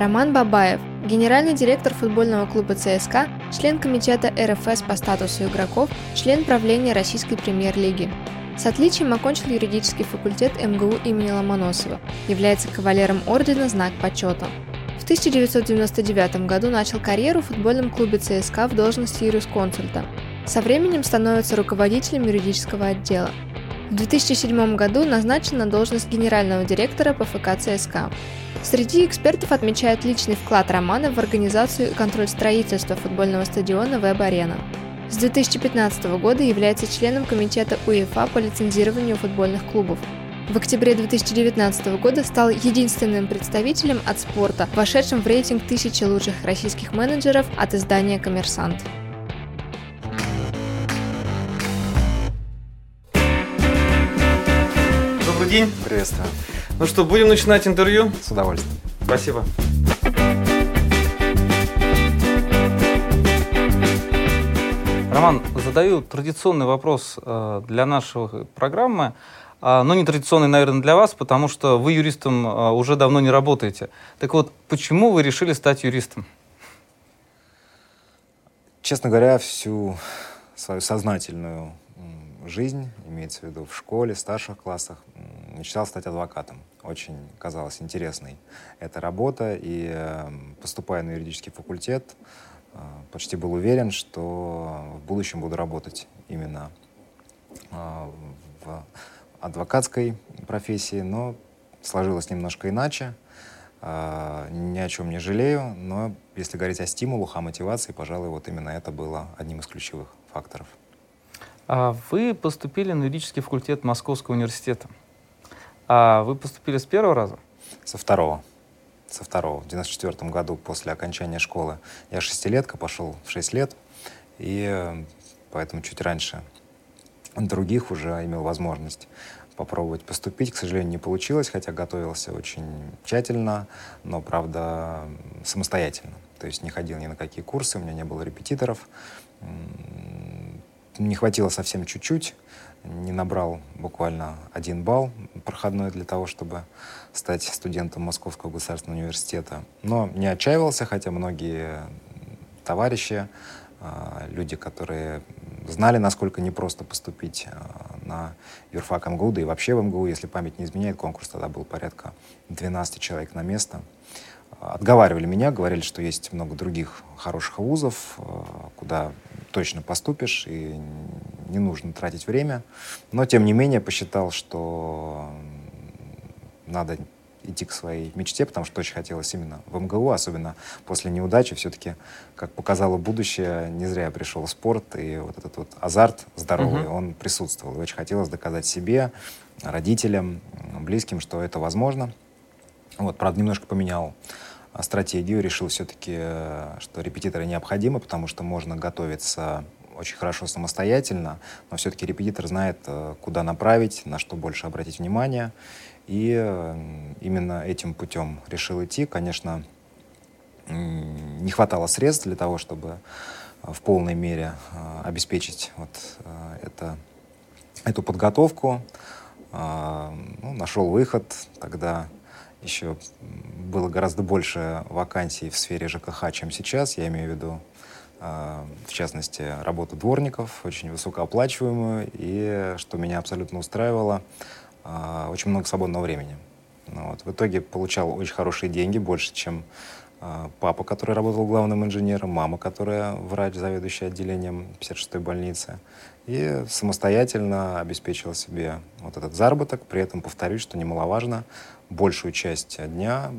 Роман Бабаев, генеральный директор футбольного клуба ЦСКА, член комитета РФС по статусу игроков, член правления Российской премьер-лиги. С отличием окончил юридический факультет МГУ имени Ломоносова, является кавалером ордена «Знак почета». В 1999 году начал карьеру в футбольном клубе ЦСКА в должности юрисконсульта. Со временем становится руководителем юридического отдела. В 2007 году назначен на должность генерального директора по ФК ЦСКА. Среди экспертов отмечают личный вклад Романа в организацию и контроль строительства футбольного стадиона «Веб-арена». С 2015 года является членом комитета УЕФА по лицензированию футбольных клубов. В октябре 2019 года стал единственным представителем от спорта, вошедшим в рейтинг тысячи лучших российских менеджеров от издания «Коммерсант». День. Приветствую. Ну что, будем начинать интервью? С удовольствием. Спасибо. Роман, задаю традиционный вопрос э, для нашей программы, а, но не традиционный, наверное, для вас, потому что вы юристом э, уже давно не работаете. Так вот, почему вы решили стать юристом? Честно говоря, всю свою сознательную жизнь, имеется в виду в школе, в старших классах, мечтал стать адвокатом. Очень казалось интересной эта работа, и эм, поступая на юридический факультет, э, почти был уверен, что в будущем буду работать именно э, в адвокатской профессии, но сложилось немножко иначе. Э, ни о чем не жалею, но если говорить о стимулах, о мотивации, пожалуй, вот именно это было одним из ключевых факторов. А вы поступили на юридический факультет Московского университета. А вы поступили с первого раза? Со второго. Со второго. В 94 году после окончания школы. Я шестилетка, пошел в шесть лет. И э, поэтому чуть раньше других уже имел возможность попробовать поступить. К сожалению, не получилось, хотя готовился очень тщательно, но, правда, самостоятельно. То есть не ходил ни на какие курсы, у меня не было репетиторов не хватило совсем чуть-чуть, не набрал буквально один балл проходной для того, чтобы стать студентом Московского государственного университета. Но не отчаивался, хотя многие товарищи, а, люди, которые знали, насколько непросто поступить а, на юрфак МГУ, да и вообще в МГУ, если память не изменяет, конкурс тогда был порядка 12 человек на место — отговаривали меня, говорили, что есть много других хороших вузов, э, куда точно поступишь, и не нужно тратить время. Но, тем не менее, посчитал, что надо идти к своей мечте, потому что очень хотелось именно в МГУ, особенно после неудачи. Все-таки, как показало будущее, не зря я пришел в спорт, и вот этот вот азарт здоровый, uh-huh. он присутствовал. И очень хотелось доказать себе, родителям, близким, что это возможно. Вот, правда, немножко поменял стратегию, решил все-таки, э, что репетиторы необходимы, потому что можно готовиться очень хорошо самостоятельно, но все-таки репетитор знает, э, куда направить, на что больше обратить внимание. И э, именно этим путем решил идти. Конечно, не хватало средств для того, чтобы в полной мере обеспечить вот это, эту подготовку. Ну, нашел выход, тогда еще было гораздо больше вакансий в сфере ЖКХ, чем сейчас. Я имею в виду, э, в частности, работу дворников, очень высокооплачиваемую, и, что меня абсолютно устраивало, э, очень много свободного времени. Ну, вот. В итоге получал очень хорошие деньги, больше, чем папа, который работал главным инженером, мама, которая врач, заведующий отделением 56-й больницы. И самостоятельно обеспечил себе вот этот заработок. При этом, повторюсь, что немаловажно, большую часть дня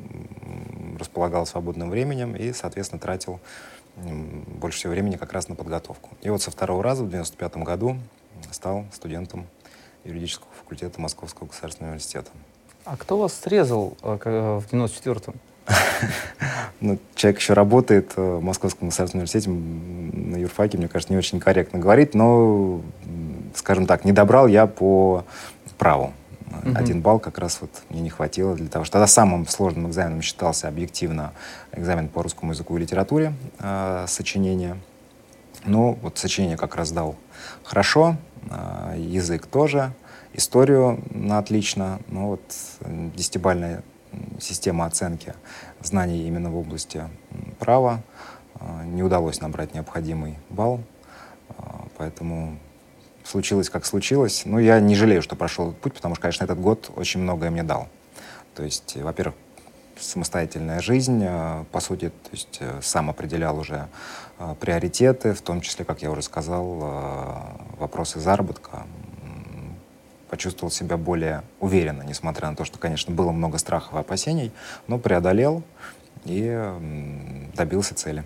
располагал свободным временем и, соответственно, тратил больше всего времени как раз на подготовку. И вот со второго раза в 95 году стал студентом юридического факультета Московского государственного университета. А кто вас срезал э, в 94-м? ну, человек еще работает в Московском государственном университете, на юрфаке, мне кажется, не очень корректно говорить, но, скажем так, не добрал я по праву. Угу. Один балл как раз вот мне не хватило для того, что тогда самым сложным экзаменом считался объективно экзамен по русскому языку и литературе, э, сочинение. Ну, вот сочинение как раз дал хорошо, э, язык тоже, историю на отлично, ну вот десятибальная система оценки знаний именно в области права. Не удалось набрать необходимый балл, поэтому случилось, как случилось. Но я не жалею, что прошел этот путь, потому что, конечно, этот год очень многое мне дал. То есть, во-первых, самостоятельная жизнь, по сути, то есть сам определял уже приоритеты, в том числе, как я уже сказал, вопросы заработка, почувствовал себя более уверенно, несмотря на то, что, конечно, было много страхов и опасений, но преодолел и добился цели.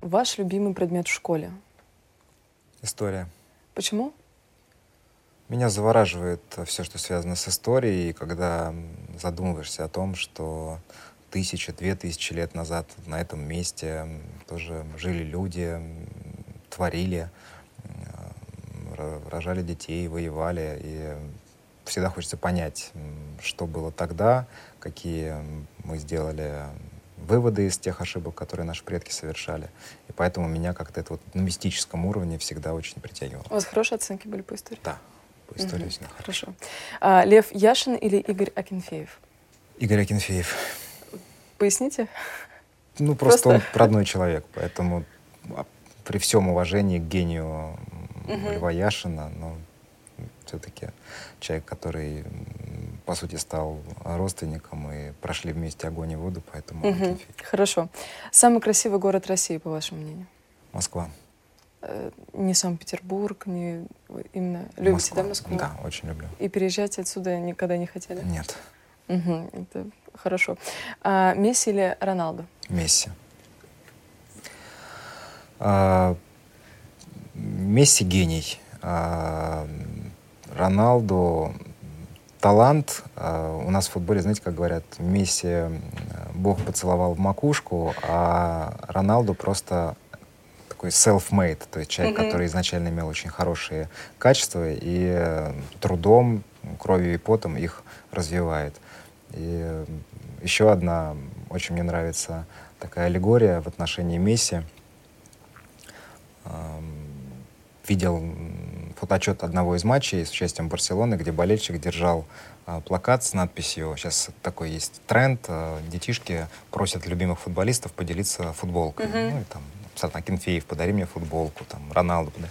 Ваш любимый предмет в школе? История. Почему? Меня завораживает все, что связано с историей, когда задумываешься о том, что тысячи, две тысячи лет назад на этом месте тоже жили люди, творили, рожали детей, воевали, и всегда хочется понять, что было тогда, какие мы сделали выводы из тех ошибок, которые наши предки совершали. И поэтому меня как-то это вот на мистическом уровне всегда очень притягивало. У вас хорошие оценки были по истории? Да, по истории угу, Хорошо. А, Лев Яшин или Игорь Акинфеев? Игорь Акинфеев. Поясните. Ну, просто, просто... он родной человек, поэтому а, при всем уважении к гению угу. Льва Яшина, но все-таки человек, который, по сути, стал родственником и прошли вместе огонь и воду, поэтому... Угу. Хорошо. Самый красивый город России, по вашему мнению? Москва. Э, не Санкт-Петербург, не именно... Любите, Москва. да, Москву? Да, очень люблю. И переезжать отсюда никогда не хотели? Нет. Угу, это хорошо. А, Месси или Роналду? Месси. А, Месси гений. А, Роналду талант. А, у нас в футболе, знаете, как говорят, Месси Бог поцеловал в макушку, а Роналду просто такой self-made, то есть человек, mm-hmm. который изначально имел очень хорошие качества и трудом, кровью и потом их развивает. И еще одна очень мне нравится такая аллегория в отношении Месси видел фотоотчет одного из матчей с участием Барселоны, где болельщик держал а, плакат с надписью, сейчас такой есть тренд, а, детишки просят любимых футболистов поделиться футболкой. Uh-huh. Ну, и там, Сатна Кенфеев, подари мне футболку, там, Роналду. Подари.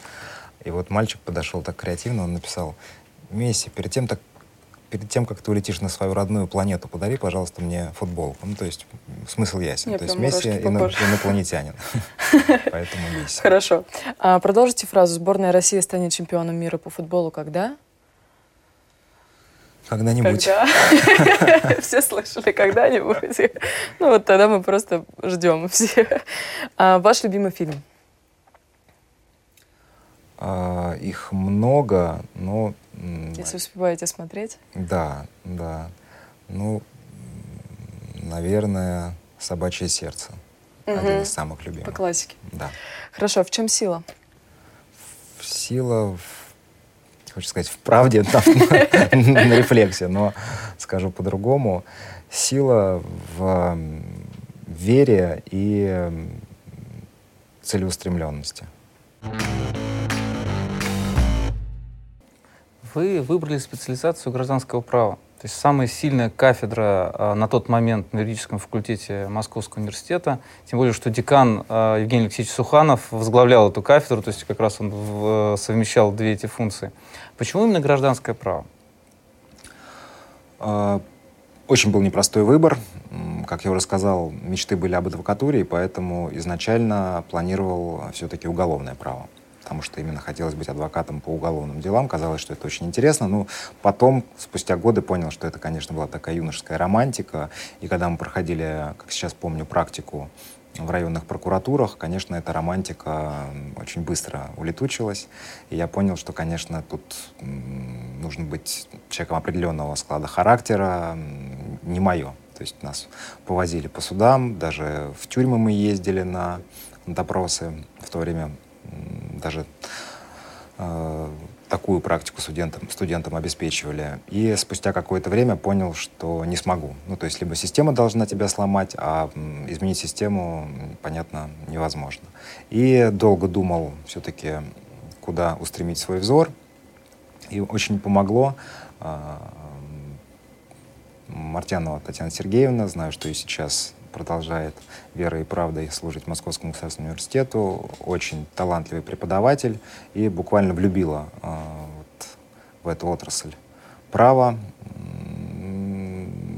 И вот мальчик подошел так креативно, он написал, Месси, перед тем, так перед тем, как ты улетишь на свою родную планету, подари, пожалуйста, мне футболку. Ну, то есть смысл ясен. Я то есть Месси ино- инопланетянин. Поэтому Месси. Хорошо. А, продолжите фразу. Сборная России станет чемпионом мира по футболу когда? Когда-нибудь. Когда? Все слышали, когда-нибудь. Ну вот тогда мы просто ждем все. А, ваш любимый фильм? А, их много, но если успеваете смотреть? Да, да. Ну, наверное, «Собачье сердце». Угу. Один из самых любимых. По классике. Да. Хорошо, в чем сила? Сила, хочу сказать, в правде, на рефлексе, но скажу по-другому. Сила в вере и целеустремленности. Вы выбрали специализацию гражданского права. То есть самая сильная кафедра а, на тот момент на юридическом факультете Московского университета. Тем более, что декан а, Евгений Алексеевич Суханов возглавлял эту кафедру, то есть как раз он в, совмещал две эти функции. Почему именно гражданское право? А, очень был непростой выбор. Как я уже сказал, мечты были об адвокатуре, и поэтому изначально планировал все-таки уголовное право потому что именно хотелось быть адвокатом по уголовным делам. Казалось, что это очень интересно. Ну, потом, спустя годы, понял, что это, конечно, была такая юношеская романтика. И когда мы проходили, как сейчас помню, практику в районных прокуратурах, конечно, эта романтика очень быстро улетучилась. И я понял, что, конечно, тут нужно быть человеком определенного склада характера, не мое. То есть нас повозили по судам, даже в тюрьмы мы ездили на допросы. В то время даже э, такую практику студентам, студентам обеспечивали. И спустя какое-то время понял, что не смогу. Ну, то есть либо система должна тебя сломать, а изменить систему, понятно, невозможно. И долго думал все-таки, куда устремить свой взор. И очень помогло э, Мартьянова Татьяна Сергеевна, знаю, что и сейчас продолжает верой и правдой служить Московскому государственному университету. Очень талантливый преподаватель и буквально влюбила э, вот, в эту отрасль права.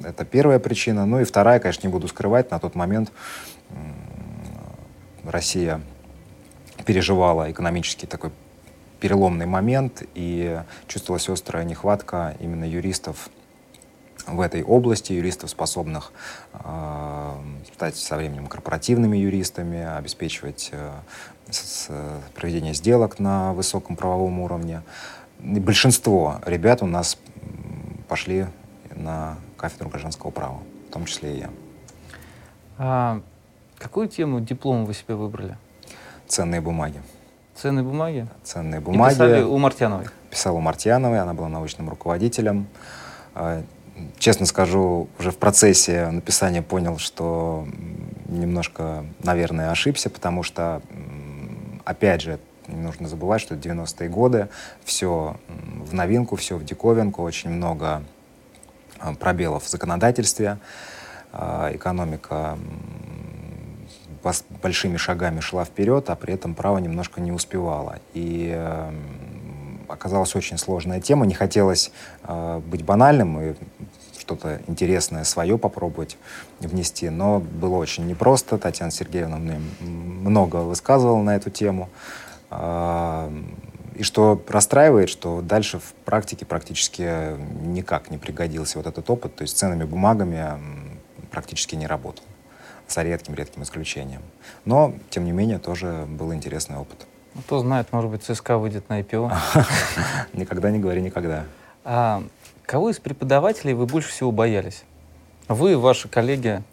Это первая причина. Ну и вторая, конечно, не буду скрывать, на тот момент Россия переживала экономический такой переломный момент, и чувствовалась острая нехватка именно юристов в этой области, юристов, способных э, стать со временем корпоративными юристами, обеспечивать э, с, проведение сделок на высоком правовом уровне. И большинство ребят у нас пошли на кафедру гражданского права, в том числе и я. А какую тему диплома вы себе выбрали? Ценные бумаги. Ценные бумаги? Ценные бумаги. И писали у Мартьяновой? Писал у Мартьяновой, она была научным руководителем. Честно скажу, уже в процессе написания понял, что немножко, наверное, ошибся, потому что, опять же, не нужно забывать, что это 90-е годы, все в новинку, все в диковинку, очень много а, пробелов в законодательстве, а, экономика большими шагами шла вперед, а при этом право немножко не успевало. И э, оказалась очень сложная тема. Не хотелось э, быть банальным и что-то интересное свое попробовать внести, но было очень непросто. Татьяна Сергеевна мне много высказывала на эту тему. Э, и что расстраивает, что дальше в практике практически никак не пригодился вот этот опыт, то есть ценными бумагами практически не работал за редким-редким исключением. Но, тем не менее, тоже был интересный опыт. Ну, кто знает, может быть, ЦСКА выйдет на IPO. Никогда не говори никогда. А кого из преподавателей вы больше всего боялись? Вы и ваши коллеги?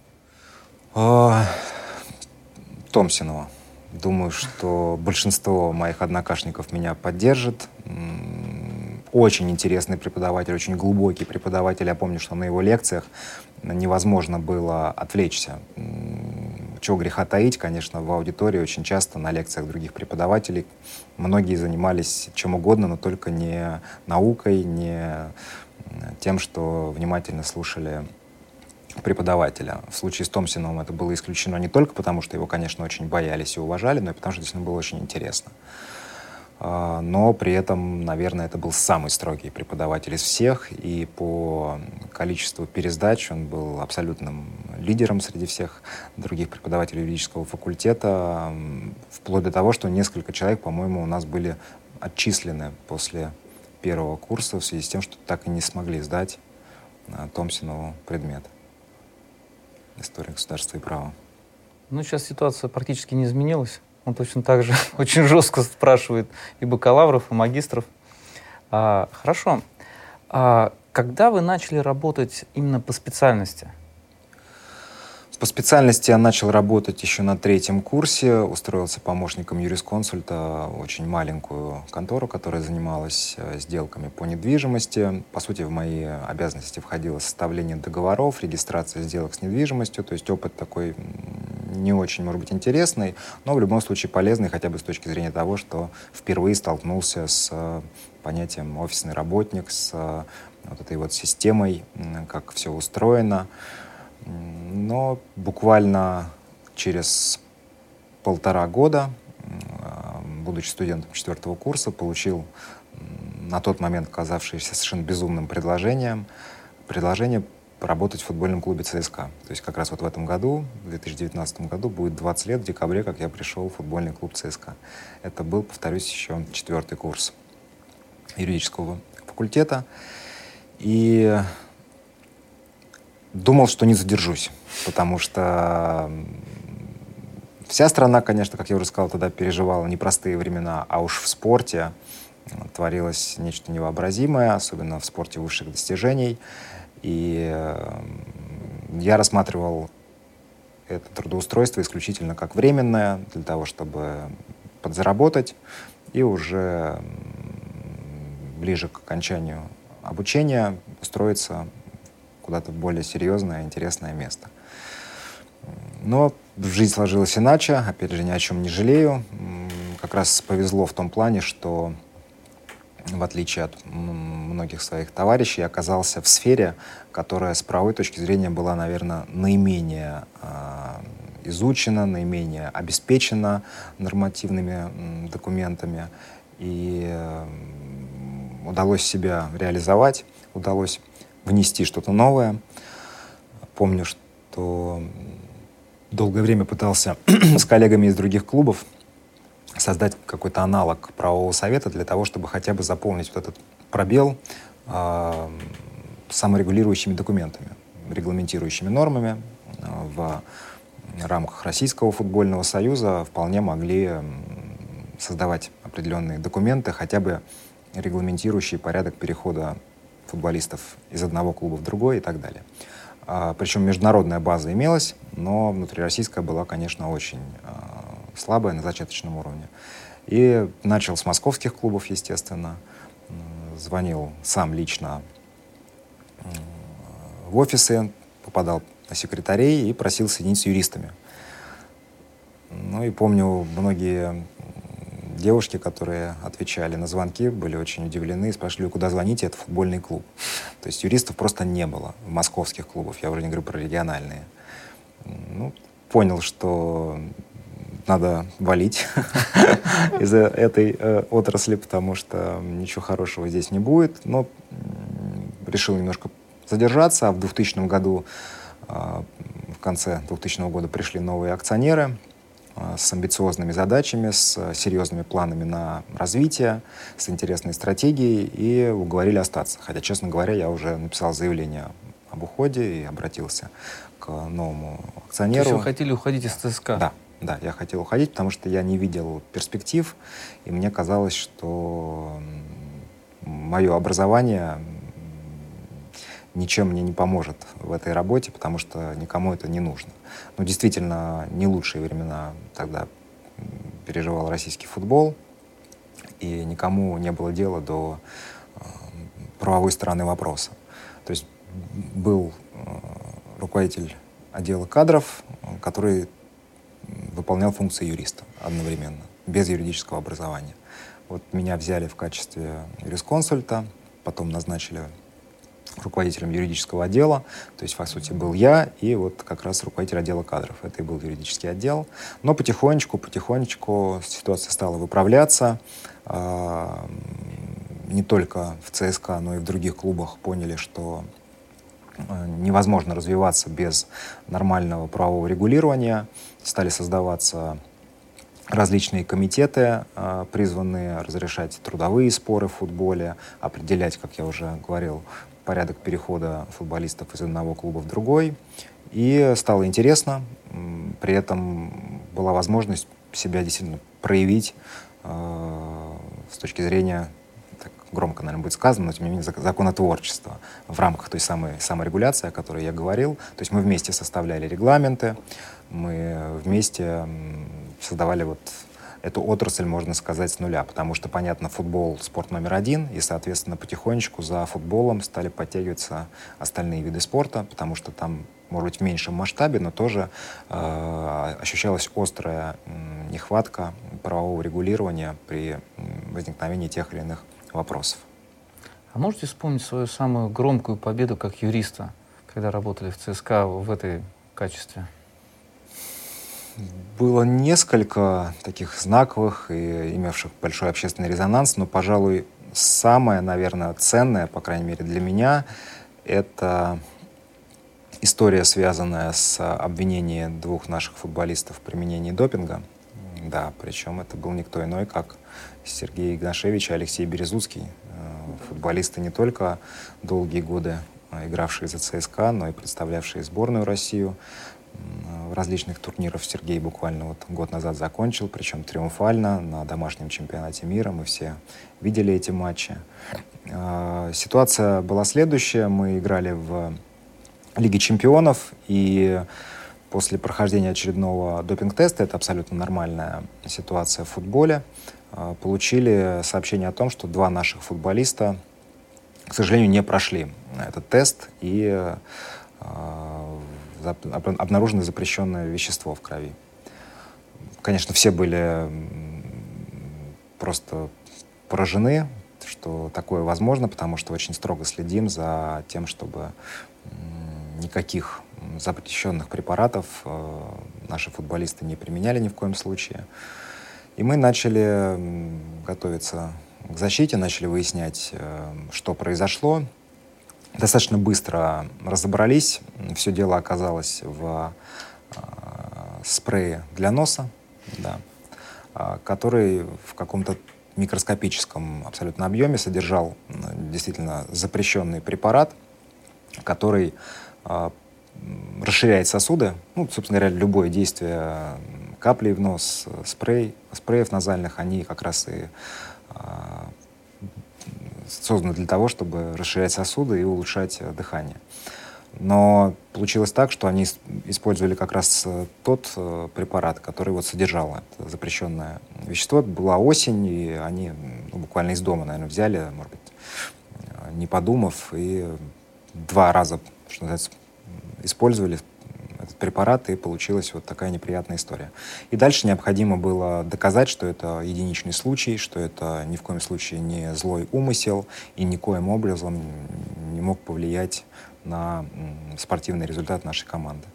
А, Томсинова. Думаю, что большинство моих однокашников меня поддержит. Очень интересный преподаватель, очень глубокий преподаватель. Я помню, что на его лекциях невозможно было отвлечься. Чего греха таить, конечно, в аудитории очень часто на лекциях других преподавателей многие занимались чем угодно, но только не наукой, не тем, что внимательно слушали преподавателя. В случае с Томсиновым это было исключено не только потому, что его, конечно, очень боялись и уважали, но и потому, что действительно было очень интересно. А, но при этом, наверное, это был самый строгий преподаватель из всех, и по количеству пересдач он был абсолютным лидером среди всех других преподавателей юридического факультета, вплоть до того, что несколько человек, по-моему, у нас были отчислены после первого курса в связи с тем, что так и не смогли сдать а, Томсинову предмет история государства и права. Ну, сейчас ситуация практически не изменилась. Он точно так же очень жестко спрашивает и бакалавров, и магистров. А, хорошо. А, когда вы начали работать именно по специальности? По специальности я начал работать еще на третьем курсе, устроился помощником юрисконсульта в очень маленькую контору, которая занималась э, сделками по недвижимости. По сути, в мои обязанности входило составление договоров, регистрация сделок с недвижимостью, то есть опыт такой не очень, может быть, интересный, но в любом случае полезный хотя бы с точки зрения того, что впервые столкнулся с э, понятием офисный работник, с э, вот этой вот системой, как все устроено. Но буквально через полтора года, будучи студентом четвертого курса, получил на тот момент казавшееся совершенно безумным предложением, предложение поработать в футбольном клубе ЦСКА. То есть как раз вот в этом году, в 2019 году, будет 20 лет в декабре, как я пришел в футбольный клуб ЦСКА. Это был, повторюсь, еще четвертый курс юридического факультета. И думал, что не задержусь, потому что вся страна, конечно, как я уже сказал, тогда переживала непростые времена, а уж в спорте творилось нечто невообразимое, особенно в спорте высших достижений. И я рассматривал это трудоустройство исключительно как временное, для того, чтобы подзаработать и уже ближе к окончанию обучения устроиться куда-то в более серьезное, интересное место. Но жизнь сложилась иначе, опять же, ни о чем не жалею. Как раз повезло в том плане, что в отличие от многих своих товарищей, оказался в сфере, которая с правовой точки зрения была, наверное, наименее э, изучена, наименее обеспечена нормативными документами. И удалось себя реализовать, удалось внести что-то новое. Помню, что долгое время пытался с коллегами из других клубов создать какой-то аналог правового совета для того, чтобы хотя бы заполнить вот этот пробел э, саморегулирующими документами, регламентирующими нормами э, в рамках Российского футбольного союза вполне могли создавать определенные документы, хотя бы регламентирующие порядок перехода футболистов из одного клуба в другой и так далее. А, причем международная база имелась, но внутрироссийская была, конечно, очень а, слабая на зачаточном уровне. И начал с московских клубов, естественно. Звонил сам лично в офисы, попадал на секретарей и просил соединить с юристами. Ну и помню, многие девушки, которые отвечали на звонки, были очень удивлены и спрашивали, куда звоните, это футбольный клуб. То есть юристов просто не было в московских клубах, я уже не говорю про региональные. Ну, понял, что надо валить из этой э, отрасли, потому что ничего хорошего здесь не будет. Но решил немножко задержаться, а в 2000 году, э, в конце 2000 года пришли новые акционеры, с амбициозными задачами, с серьезными планами на развитие, с интересной стратегией и уговорили остаться. Хотя, честно говоря, я уже написал заявление об уходе и обратился к новому акционеру. То есть вы хотели уходить из ЦСКА? Да, да, я хотел уходить, потому что я не видел перспектив, и мне казалось, что мое образование ничем мне не поможет в этой работе, потому что никому это не нужно. Но действительно, не лучшие времена тогда переживал российский футбол, и никому не было дела до э, правовой стороны вопроса. То есть был э, руководитель отдела кадров, который выполнял функции юриста одновременно, без юридического образования. Вот меня взяли в качестве юрисконсульта, потом назначили руководителем юридического отдела. То есть, по сути, был я и вот как раз руководитель отдела кадров. Это и был юридический отдел. Но потихонечку, потихонечку ситуация стала выправляться. А, не только в ЦСКА, но и в других клубах поняли, что а, невозможно развиваться без нормального правового регулирования. Стали создаваться различные комитеты, а, призванные разрешать трудовые споры в футболе, определять, как я уже говорил, порядок перехода футболистов из одного клуба в другой. И стало интересно. При этом была возможность себя действительно проявить э, с точки зрения, так громко, наверное, будет сказано, но тем не менее законотворчества в рамках той самой саморегуляции, о которой я говорил. То есть мы вместе составляли регламенты, мы вместе создавали вот эту отрасль, можно сказать, с нуля, потому что, понятно, футбол — спорт номер один, и, соответственно, потихонечку за футболом стали подтягиваться остальные виды спорта, потому что там, может быть, в меньшем масштабе, но тоже э, ощущалась острая э, нехватка правового регулирования при возникновении тех или иных вопросов. А можете вспомнить свою самую громкую победу как юриста, когда работали в ЦСКА в этой качестве? Было несколько таких знаковых и имевших большой общественный резонанс, но, пожалуй, самое, наверное, ценное, по крайней мере для меня, это история, связанная с обвинением двух наших футболистов в применении допинга. Да, причем это был никто иной, как Сергей Игнашевич и Алексей Березуцкий. Э, футболисты не только долгие годы игравшие за ЦСКА, но и представлявшие сборную Россию различных турнирах Сергей буквально вот год назад закончил, причем триумфально на домашнем чемпионате мира. Мы все видели эти матчи. А, ситуация была следующая. Мы играли в Лиге чемпионов, и после прохождения очередного допинг-теста, это абсолютно нормальная ситуация в футболе, а, получили сообщение о том, что два наших футболиста, к сожалению, не прошли этот тест, и а, обнаружено запрещенное вещество в крови. Конечно, все были просто поражены, что такое возможно, потому что очень строго следим за тем, чтобы никаких запрещенных препаратов э, наши футболисты не применяли ни в коем случае. И мы начали готовиться к защите, начали выяснять, э, что произошло. Достаточно быстро разобрались. Все дело оказалось в э, спрее для носа, да, который в каком-то микроскопическом абсолютно объеме содержал действительно запрещенный препарат, который а, расширяет сосуды. Ну, собственно говоря, любое действие капли в нос, спрей, спреев назальных, они как раз и а, созданы для того, чтобы расширять сосуды и улучшать э, дыхание. Но получилось так, что они использовали как раз э, тот э, препарат, который вот содержал это запрещенное вещество. Была осень, и они ну, буквально из дома, наверное, взяли, может быть, не подумав, и два раза, что называется, использовали этот препарат, и получилась вот такая неприятная история. И дальше необходимо было доказать, что это единичный случай, что это ни в коем случае не злой умысел, и никоим образом не мог повлиять на спортивный результат нашей команды.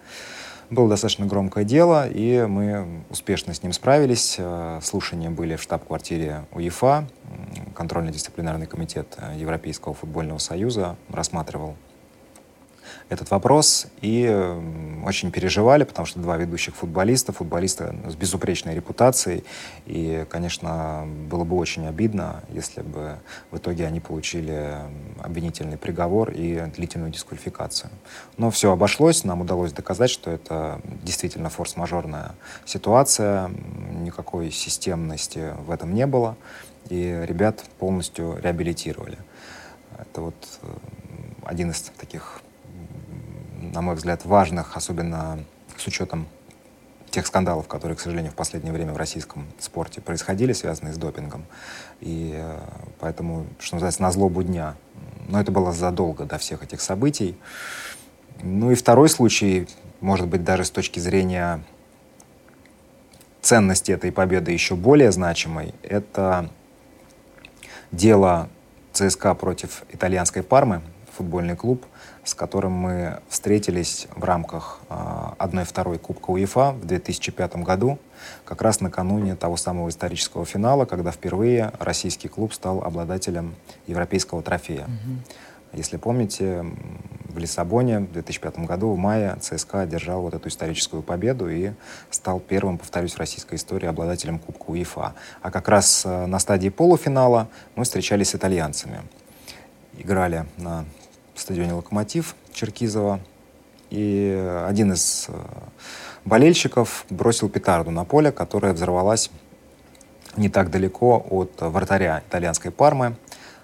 Было достаточно громкое дело, и мы успешно с ним справились. Э, слушания были в штаб-квартире УЕФА. Контрольно-дисциплинарный комитет Европейского футбольного союза рассматривал этот вопрос и очень переживали, потому что два ведущих футболиста, футболисты с безупречной репутацией, и, конечно, было бы очень обидно, если бы в итоге они получили обвинительный приговор и длительную дисквалификацию. Но все обошлось, нам удалось доказать, что это действительно форс-мажорная ситуация, никакой системности в этом не было, и ребят полностью реабилитировали. Это вот э, один из таких на мой взгляд, важных, особенно с учетом тех скандалов, которые, к сожалению, в последнее время в российском спорте происходили, связанные с допингом. И э, поэтому, что называется, на злобу дня. Но это было задолго до всех этих событий. Ну и второй случай, может быть, даже с точки зрения ценности этой победы еще более значимой, это дело ЦСКА против итальянской Пармы, футбольный клуб – с которым мы встретились в рамках 1-2 а, Кубка УЕФА в 2005 году, как раз накануне того самого исторического финала, когда впервые российский клуб стал обладателем европейского трофея. Угу. Если помните, в Лиссабоне в 2005 году в мае ЦСКА одержал вот эту историческую победу и стал первым, повторюсь, в российской истории обладателем Кубка УЕФА. А как раз а, на стадии полуфинала мы встречались с итальянцами. Играли на стадионе «Локомотив» Черкизова. И один из э, болельщиков бросил петарду на поле, которая взорвалась не так далеко от вратаря итальянской Пармы,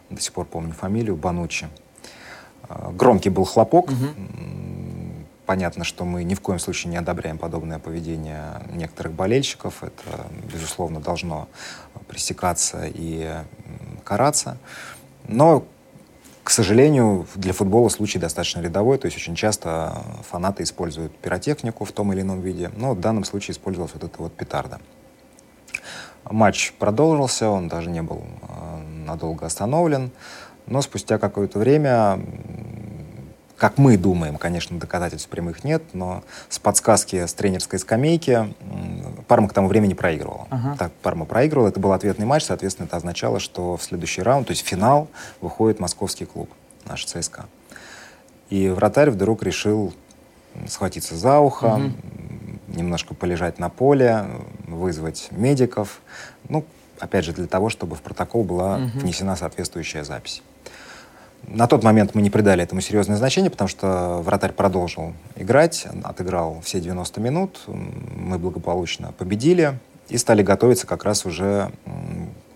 до сих пор помню фамилию, Банучи. Э, громкий был хлопок. Угу. Понятно, что мы ни в коем случае не одобряем подобное поведение некоторых болельщиков. Это, безусловно, должно пресекаться и караться. Но к сожалению, для футбола случай достаточно рядовой, то есть очень часто фанаты используют пиротехнику в том или ином виде, но в данном случае использовалась вот эта вот петарда. Матч продолжился, он даже не был э, надолго остановлен, но спустя какое-то время как мы думаем, конечно, доказательств прямых нет, но с подсказки с тренерской скамейки Парма к тому времени проигрывала. Ага. Так, Парма проигрывала, это был ответный матч, соответственно, это означало, что в следующий раунд, то есть в финал, выходит московский клуб, наш ЦСКА. И вратарь вдруг решил схватиться за ухо, угу. немножко полежать на поле, вызвать медиков. Ну, опять же, для того, чтобы в протокол была угу. внесена соответствующая запись. На тот момент мы не придали этому серьезное значение, потому что вратарь продолжил играть, отыграл все 90 минут, мы благополучно победили и стали готовиться как раз уже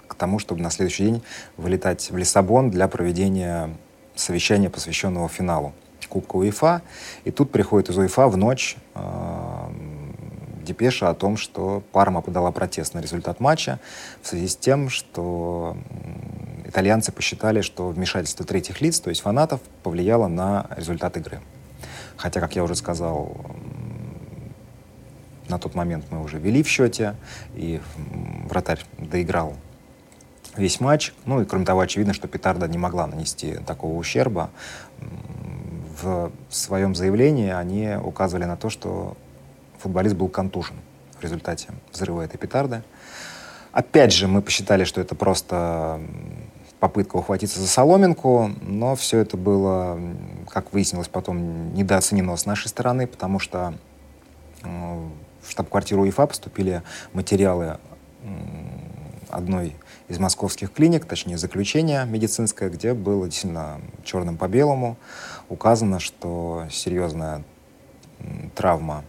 к тому, чтобы на следующий день вылетать в Лиссабон для проведения совещания, посвященного финалу Кубка УЕФА. И тут приходит из УЕФА в ночь э, депеша о том, что Парма подала протест на результат матча в связи с тем, что итальянцы посчитали, что вмешательство третьих лиц, то есть фанатов, повлияло на результат игры. Хотя, как я уже сказал, на тот момент мы уже вели в счете, и вратарь доиграл весь матч. Ну и кроме того, очевидно, что петарда не могла нанести такого ущерба. В своем заявлении они указывали на то, что футболист был контужен в результате взрыва этой петарды. Опять же, мы посчитали, что это просто попытка ухватиться за соломинку, но все это было, как выяснилось потом, недооценено с нашей стороны, потому что в штаб-квартиру УЕФА поступили материалы одной из московских клиник, точнее заключение медицинское, где было действительно черным по белому указано, что серьезная травма,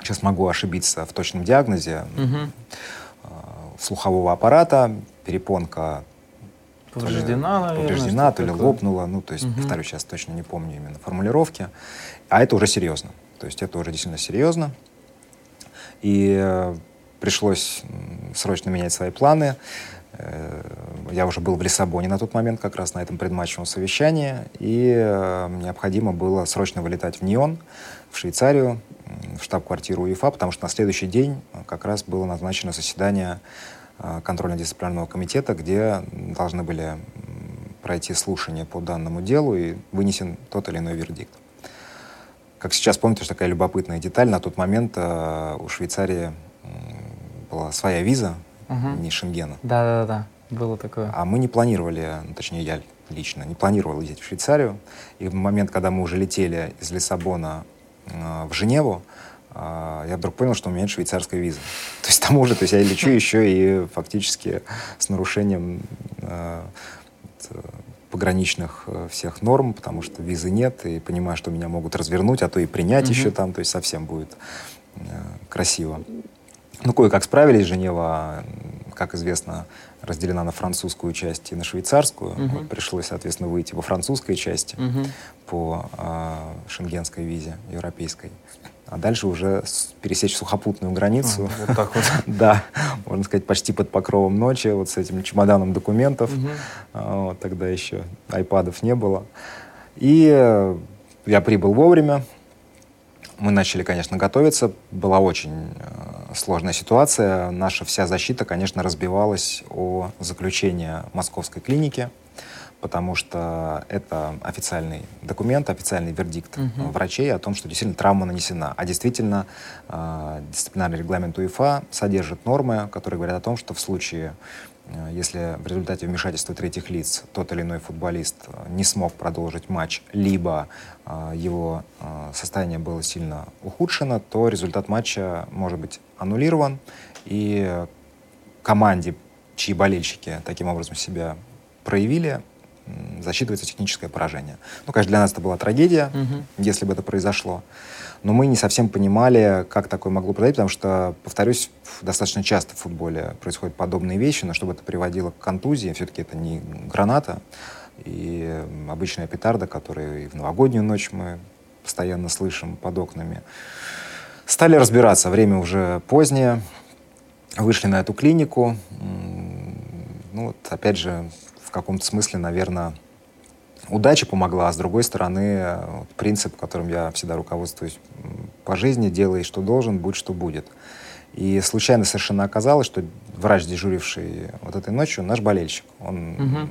сейчас могу ошибиться в точном диагнозе, угу. слухового аппарата, перепонка повреждена, то ли, наверное, повреждена, то ли такое. лопнула, ну, то есть, угу. повторюсь, сейчас точно не помню именно формулировки, а это уже серьезно, то есть это уже действительно серьезно, и э, пришлось срочно менять свои планы, э, я уже был в Лиссабоне на тот момент, как раз на этом предматчевом совещании, и э, необходимо было срочно вылетать в Нион, в Швейцарию, в штаб-квартиру УЕФА, потому что на следующий день как раз было назначено заседание контрольно-дисциплинарного комитета, где должны были пройти слушания по данному делу и вынесен тот или иной вердикт. Как сейчас помните, такая любопытная деталь, на тот момент э, у Швейцарии была своя виза, угу. не Шенгена. Да-да-да, было такое. А мы не планировали, ну, точнее я лично, не планировал лететь в Швейцарию. И в момент, когда мы уже летели из Лиссабона э, в Женеву, а, я вдруг понял, что у меня нет швейцарской визы. То есть тому же, то есть я лечу еще и фактически с нарушением э, пограничных э, всех норм, потому что визы нет, и понимаю, что меня могут развернуть, а то и принять mm-hmm. еще там, то есть совсем будет э, красиво. Ну, кое-как справились. Женева, как известно, разделена на французскую часть и на швейцарскую. Uh-huh. Вот пришлось, соответственно, выйти во французской части uh-huh. по э, шенгенской визе европейской а дальше уже пересечь сухопутную границу. А, вот так вот. да, можно сказать, почти под покровом ночи, вот с этим чемоданом документов. Вот, тогда еще айпадов не было. И э, я прибыл вовремя. Мы начали, конечно, готовиться. Была очень э, сложная ситуация. Наша вся защита, конечно, разбивалась о заключении московской клиники потому что это официальный документ, официальный вердикт угу. врачей о том, что действительно травма нанесена. А действительно э, дисциплинарный регламент УЕФА содержит нормы, которые говорят о том, что в случае, э, если в результате вмешательства третьих лиц тот или иной футболист не смог продолжить матч, либо э, его э, состояние было сильно ухудшено, то результат матча может быть аннулирован, и команде, чьи болельщики таким образом себя проявили, засчитывается техническое поражение. Ну, конечно, для нас это была трагедия, угу. если бы это произошло. Но мы не совсем понимали, как такое могло произойти, потому что, повторюсь, достаточно часто в футболе происходят подобные вещи, но чтобы это приводило к контузии, все-таки это не граната и обычная петарда, которую и в новогоднюю ночь мы постоянно слышим под окнами. Стали разбираться, время уже позднее, вышли на эту клинику. Ну, вот, опять же, каком-то смысле, наверное, удача помогла, а с другой стороны, вот, принцип, которым я всегда руководствуюсь по жизни, делай, что должен, будь, что будет. И случайно совершенно оказалось, что врач, дежуривший вот этой ночью, наш болельщик. Он угу.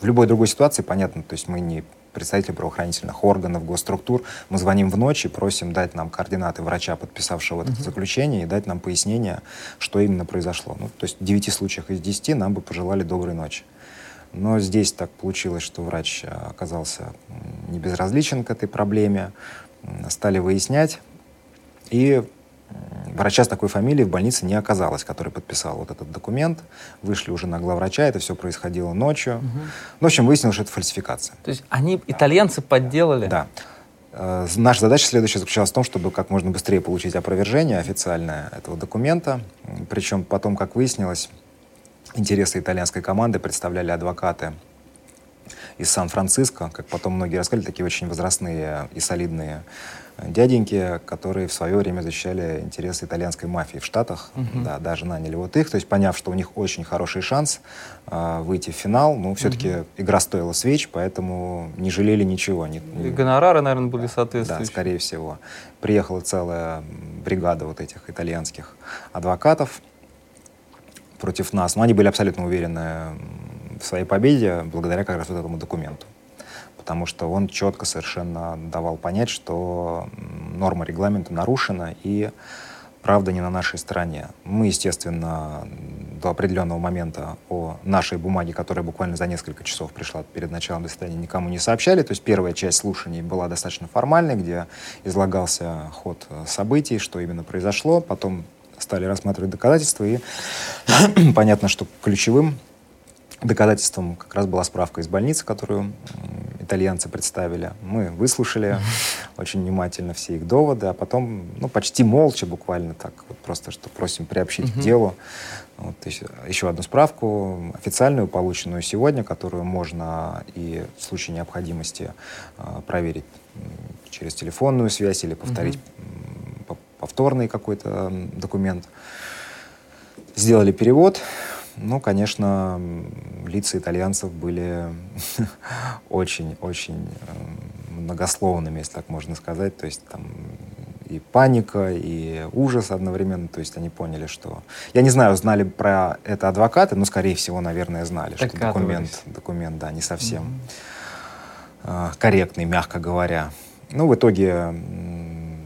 в любой другой ситуации, понятно, то есть мы не представители правоохранительных органов, госструктур. Мы звоним в ночь и просим дать нам координаты врача, подписавшего это uh-huh. заключение, и дать нам пояснение, что именно произошло. Ну, то есть в 9 случаях из 10 нам бы пожелали доброй ночи. Но здесь так получилось, что врач оказался не безразличен к этой проблеме. Стали выяснять. И врача с такой фамилией в больнице не оказалось, который подписал вот этот документ. Вышли уже на главврача, это все происходило ночью. Угу. Ну, в общем, выяснилось, что это фальсификация. То есть они, итальянцы, подделали? Да. Э, наша задача следующая заключалась в том, чтобы как можно быстрее получить опровержение официальное этого документа. Причем потом, как выяснилось, интересы итальянской команды представляли адвокаты из Сан-Франциско, как потом многие рассказали, такие очень возрастные и солидные дяденьки, которые в свое время защищали интересы итальянской мафии в Штатах, uh-huh. да, даже наняли вот их, то есть поняв, что у них очень хороший шанс э, выйти в финал, ну, все-таки uh-huh. игра стоила свеч, поэтому не жалели ничего. Не, И гонорары, наверное, были соответствующие. Да, скорее всего. Приехала целая бригада вот этих итальянских адвокатов, против нас. Но они были абсолютно уверены в своей победе благодаря как раз вот этому документу. Потому что он четко совершенно давал понять, что норма регламента нарушена и правда не на нашей стороне. Мы, естественно, до определенного момента о нашей бумаге, которая буквально за несколько часов пришла перед началом заседания, никому не сообщали. То есть первая часть слушаний была достаточно формальной, где излагался ход событий, что именно произошло. Потом стали рассматривать доказательства, и понятно, что ключевым доказательством как раз была справка из больницы, которую итальянцы представили. Мы выслушали очень внимательно все их доводы, а потом, ну, почти молча буквально так, вот просто что просим приобщить к делу. Вот еще, еще одну справку, официальную, полученную сегодня, которую можно и в случае необходимости э, проверить через телефонную связь или повторить повторный какой-то документ. Сделали перевод. Ну, конечно, лица итальянцев были очень-очень эм, многословными, если так можно сказать. То есть там и паника, и ужас одновременно. То есть они поняли, что... Я не знаю, знали про это адвокаты, но, скорее всего, наверное, знали, что документ, документ, да, не совсем mm-hmm. корректный, мягко говоря. Ну, в итоге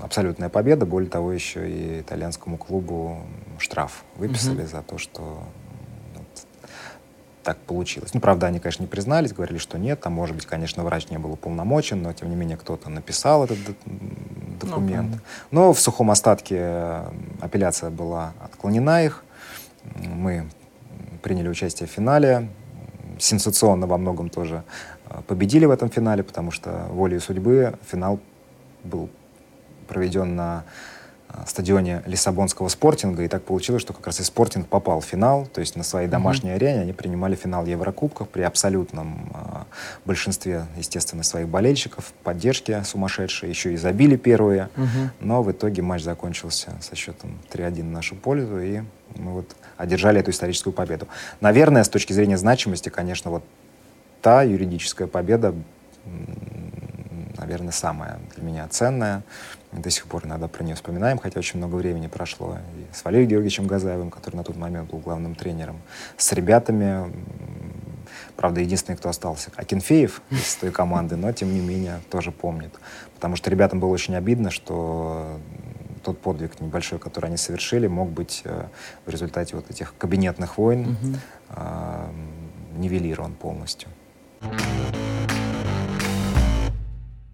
абсолютная победа. Более того, еще и итальянскому клубу штраф выписали mm-hmm. за то, что так получилось. Ну, правда, они, конечно, не признались, говорили, что нет, там, может быть, конечно, врач не был уполномочен, но, тем не менее, кто-то написал этот документ. Ну, но в сухом остатке апелляция была отклонена их. Мы приняли участие в финале. Сенсационно во многом тоже э, победили в этом финале, потому что волей судьбы финал был проведен на стадионе Лиссабонского спортинга, и так получилось, что как раз и спортинг попал в финал, то есть на своей домашней mm-hmm. арене они принимали финал Еврокубков при абсолютном э, большинстве, естественно, своих болельщиков, поддержки сумасшедшие, еще и забили первые, mm-hmm. но в итоге матч закончился со счетом 3-1 в нашу пользу, и мы вот одержали эту историческую победу. Наверное, с точки зрения значимости, конечно, вот та юридическая победа, наверное, самая для меня ценная, до сих пор иногда про нее вспоминаем, хотя очень много времени прошло. И с Валерием Георгиевичем Газаевым, который на тот момент был главным тренером, с ребятами, правда, единственный, кто остался, Акинфеев из той команды, но, тем не менее, тоже помнит. Потому что ребятам было очень обидно, что тот подвиг небольшой, который они совершили, мог быть э, в результате вот этих кабинетных войн э, нивелирован полностью.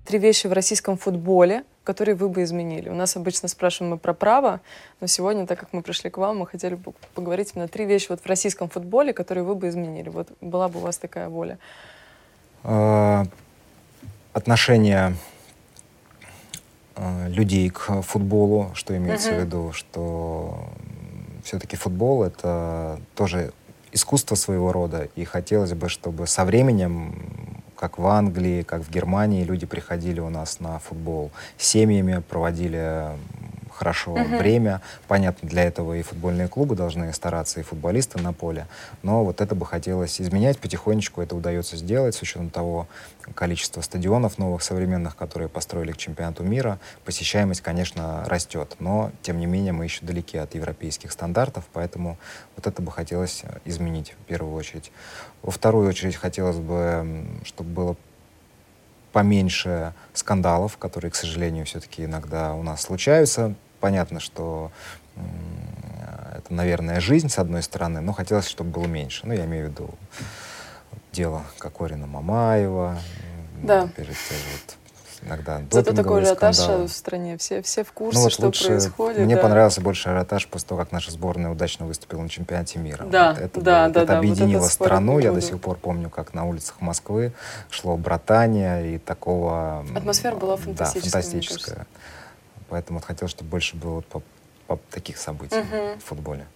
Три вещи в российском футболе, которые вы бы изменили. У нас обычно спрашиваем мы про право, но сегодня, так как мы пришли к вам, мы хотели бы поговорить именно три вещи вот в российском футболе, которые вы бы изменили. Вот была бы у вас такая воля. А, отношение а, людей к футболу, что имеется uh-huh. в виду, что все-таки футбол это тоже искусство своего рода, и хотелось бы, чтобы со временем как в Англии, как в Германии люди приходили у нас на футбол семьями, проводили хорошо uh-huh. время. Понятно, для этого и футбольные клубы должны стараться, и футболисты на поле. Но вот это бы хотелось изменять. Потихонечку это удается сделать с учетом того количества стадионов новых, современных, которые построили к чемпионату мира. Посещаемость, конечно, растет. Но, тем не менее, мы еще далеки от европейских стандартов, поэтому вот это бы хотелось изменить в первую очередь. Во вторую очередь хотелось бы, чтобы было поменьше скандалов, которые, к сожалению, все-таки иногда у нас случаются понятно, что это, наверное, жизнь, с одной стороны, но хотелось, чтобы было меньше. Ну, я имею в виду дело Кокорина Мамаева, да. опять же, вот, иногда Зато такой ажиотаж в стране, все, все в курсе, ну, вот что лучше, происходит. Мне да. понравился больше ажиотаж после того, как наша сборная удачно выступила на чемпионате мира. Да, вот это, да, было, да, это да, объединило вот страну. Я до сих пор помню, как на улицах Москвы шло братание и такого... Атмосфера была фантастическая. Да, фантастическая. Поэтому вот хотел, чтобы больше было вот по, по таких событий uh-huh. в футболе.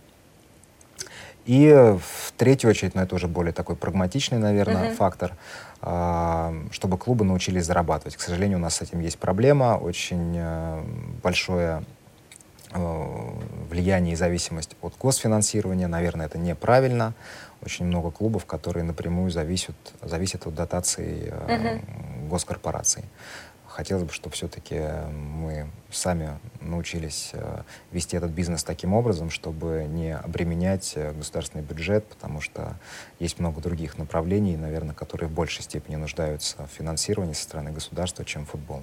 И в третью очередь, но это уже более такой прагматичный, наверное, uh-huh. фактор, э, чтобы клубы научились зарабатывать. К сожалению, у нас с этим есть проблема, очень э, большое э, влияние и зависимость от госфинансирования. Наверное, это неправильно. Очень много клубов, которые напрямую зависят, зависят от дотаций э, uh-huh. госкорпораций. Хотелось бы, чтобы все-таки мы сами научились э, вести этот бизнес таким образом, чтобы не обременять э, государственный бюджет, потому что есть много других направлений, наверное, которые в большей степени нуждаются в финансировании со стороны государства, чем футбол.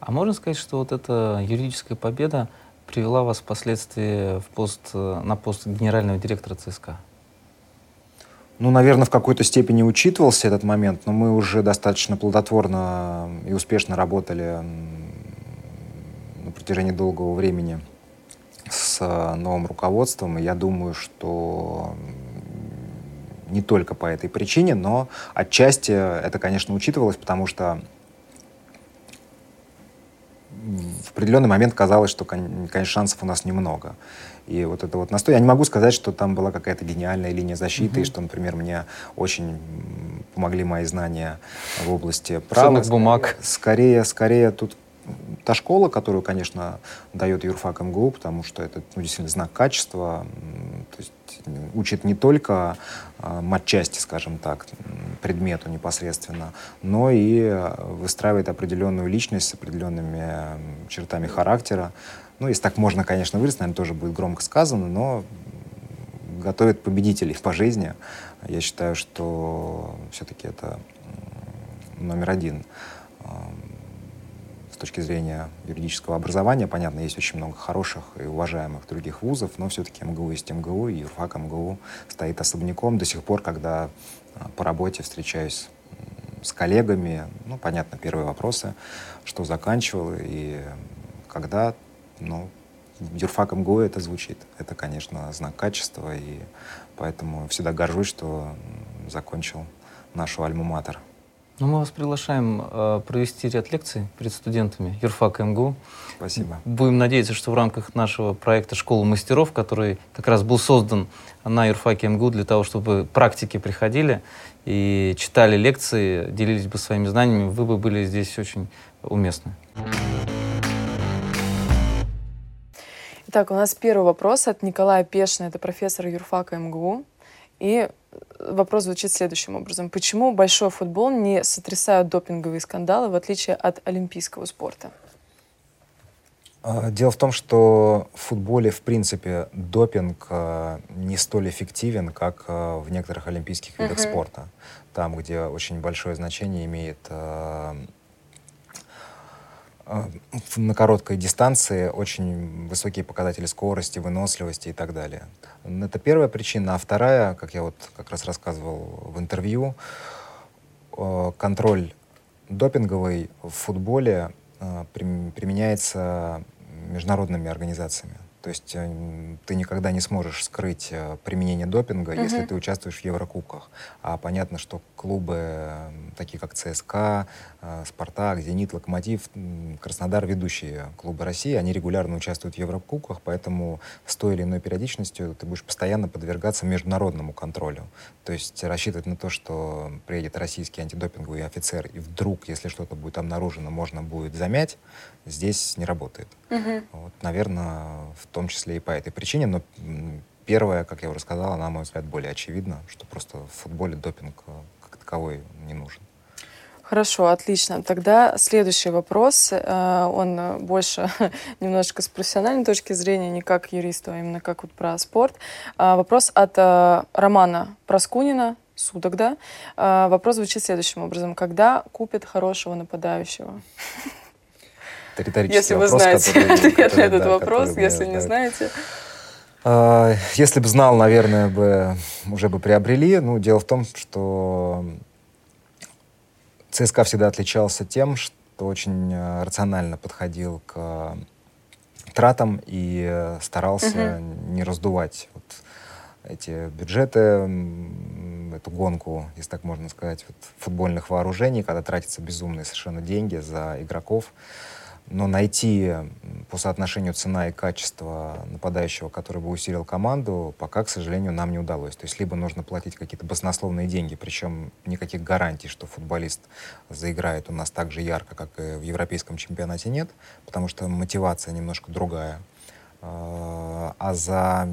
А можно сказать, что вот эта юридическая победа привела вас впоследствии в пост, на пост генерального директора ЦСКА? Ну, наверное, в какой-то степени учитывался этот момент, но мы уже достаточно плодотворно и успешно работали на протяжении долгого времени с новым руководством. И я думаю, что не только по этой причине, но отчасти это, конечно, учитывалось, потому что в определенный момент казалось, что, конечно, шансов у нас немного. И вот это вот настой. Я не могу сказать, что там была какая-то гениальная линия защиты, mm-hmm. и что, например, мне очень помогли мои знания в области права. Ценных бумаг. Скорее, скорее тут та школа, которую, конечно, дает юрфак МГУ, потому что это ну, действительно знак качества, то есть учит не только э, матчасти, скажем так, предмету непосредственно, но и выстраивает определенную личность с определенными чертами характера. Ну, если так можно, конечно, выразить, наверное, тоже будет громко сказано, но готовит победителей по жизни. Я считаю, что все-таки это номер один с точки зрения юридического образования. Понятно, есть очень много хороших и уважаемых других вузов, но все-таки МГУ есть МГУ, и юрфак МГУ стоит особняком. До сих пор, когда а, по работе встречаюсь с коллегами, ну, понятно, первые вопросы, что заканчивал и когда, ну, юрфак МГУ это звучит. Это, конечно, знак качества, и поэтому всегда горжусь, что закончил нашу альма-матер. Ну, мы вас приглашаем э, провести ряд лекций перед студентами юрфак МГУ. Спасибо. Будем надеяться, что в рамках нашего проекта «Школа мастеров», который как раз был создан на юрфаке МГУ для того, чтобы практики приходили и читали лекции, делились бы своими знаниями, вы бы были здесь очень уместны. Итак, у нас первый вопрос от Николая Пешина, это профессор юрфака МГУ. И вопрос звучит следующим образом. Почему большой футбол не сотрясают допинговые скандалы, в отличие от олимпийского спорта? А, дело в том, что в футболе, в принципе, допинг а, не столь эффективен, как а, в некоторых олимпийских видах uh-huh. спорта. Там, где очень большое значение имеет на короткой дистанции очень высокие показатели скорости, выносливости и так далее. Это первая причина. А вторая, как я вот как раз рассказывал в интервью, э, контроль допинговый в футболе э, применяется международными организациями. То есть э, ты никогда не сможешь скрыть э, применение допинга, uh-huh. если ты участвуешь в Еврокубках. А понятно, что клубы, э, такие как ЦСКА, Спартак, Зенит, Локомотив, Краснодар, ведущие клубы России, они регулярно участвуют в Еврокубках, поэтому с той или иной периодичностью ты будешь постоянно подвергаться международному контролю. То есть рассчитывать на то, что приедет российский антидопинговый офицер, и вдруг, если что-то будет обнаружено, можно будет замять, здесь не работает. Uh-huh. Вот, наверное, в том числе и по этой причине, но первое, как я уже сказал, на мой взгляд, более очевидно, что просто в футболе допинг э, таковой не нужен. Хорошо, отлично. Тогда следующий вопрос, э, он больше немножко с профессиональной точки зрения, не как юриста, а именно как вот про спорт. Э, вопрос от Романа Проскунина, судок, да? Вопрос звучит следующим образом. Когда купят хорошего нападающего? Это риторический если вопрос, вы знаете который, ответ который, на этот да, вопрос, который, если да, не да. знаете. А, если бы знал, наверное, бы уже бы приобрели. Ну, дело в том, что ЦСКА всегда отличался тем, что очень э, рационально подходил к тратам и старался угу. не раздувать вот эти бюджеты, эту гонку, если так можно сказать, вот, футбольных вооружений, когда тратятся безумные совершенно деньги за игроков. Но найти по соотношению цена и качество нападающего, который бы усилил команду, пока, к сожалению, нам не удалось. То есть либо нужно платить какие-то баснословные деньги, причем никаких гарантий, что футболист заиграет у нас так же ярко, как и в европейском чемпионате нет, потому что мотивация немножко другая. А, а за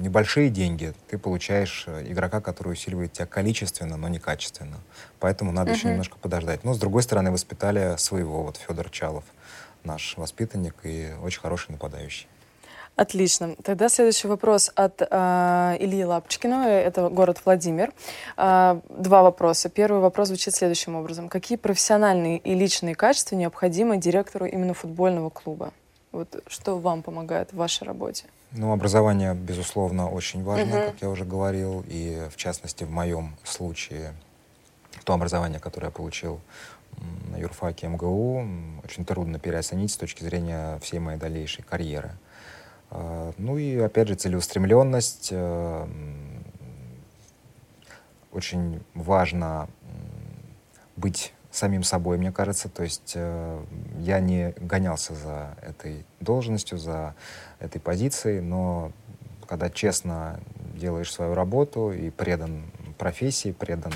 небольшие деньги, ты получаешь э, игрока, который усиливает тебя количественно, но не качественно. Поэтому надо еще немножко подождать. Но, с другой стороны, воспитали своего, вот Федор Чалов, наш воспитанник и очень хороший нападающий. Отлично. Тогда следующий вопрос от э, Ильи Лапочкина, это город Владимир. Э, два вопроса. Первый вопрос звучит следующим образом. Какие профессиональные и личные качества необходимы директору именно футбольного клуба? Вот что вам помогает в вашей работе? Ну, образование, безусловно, очень важно, uh-huh. как я уже говорил, и в частности в моем случае то образование, которое я получил на юрфаке МГУ, очень трудно переоценить с точки зрения всей моей дальнейшей карьеры. А, ну и, опять же, целеустремленность. Э, очень важно быть самим собой, мне кажется. То есть э, я не гонялся за этой должностью, за этой позицией, но когда честно делаешь свою работу и предан профессии, предан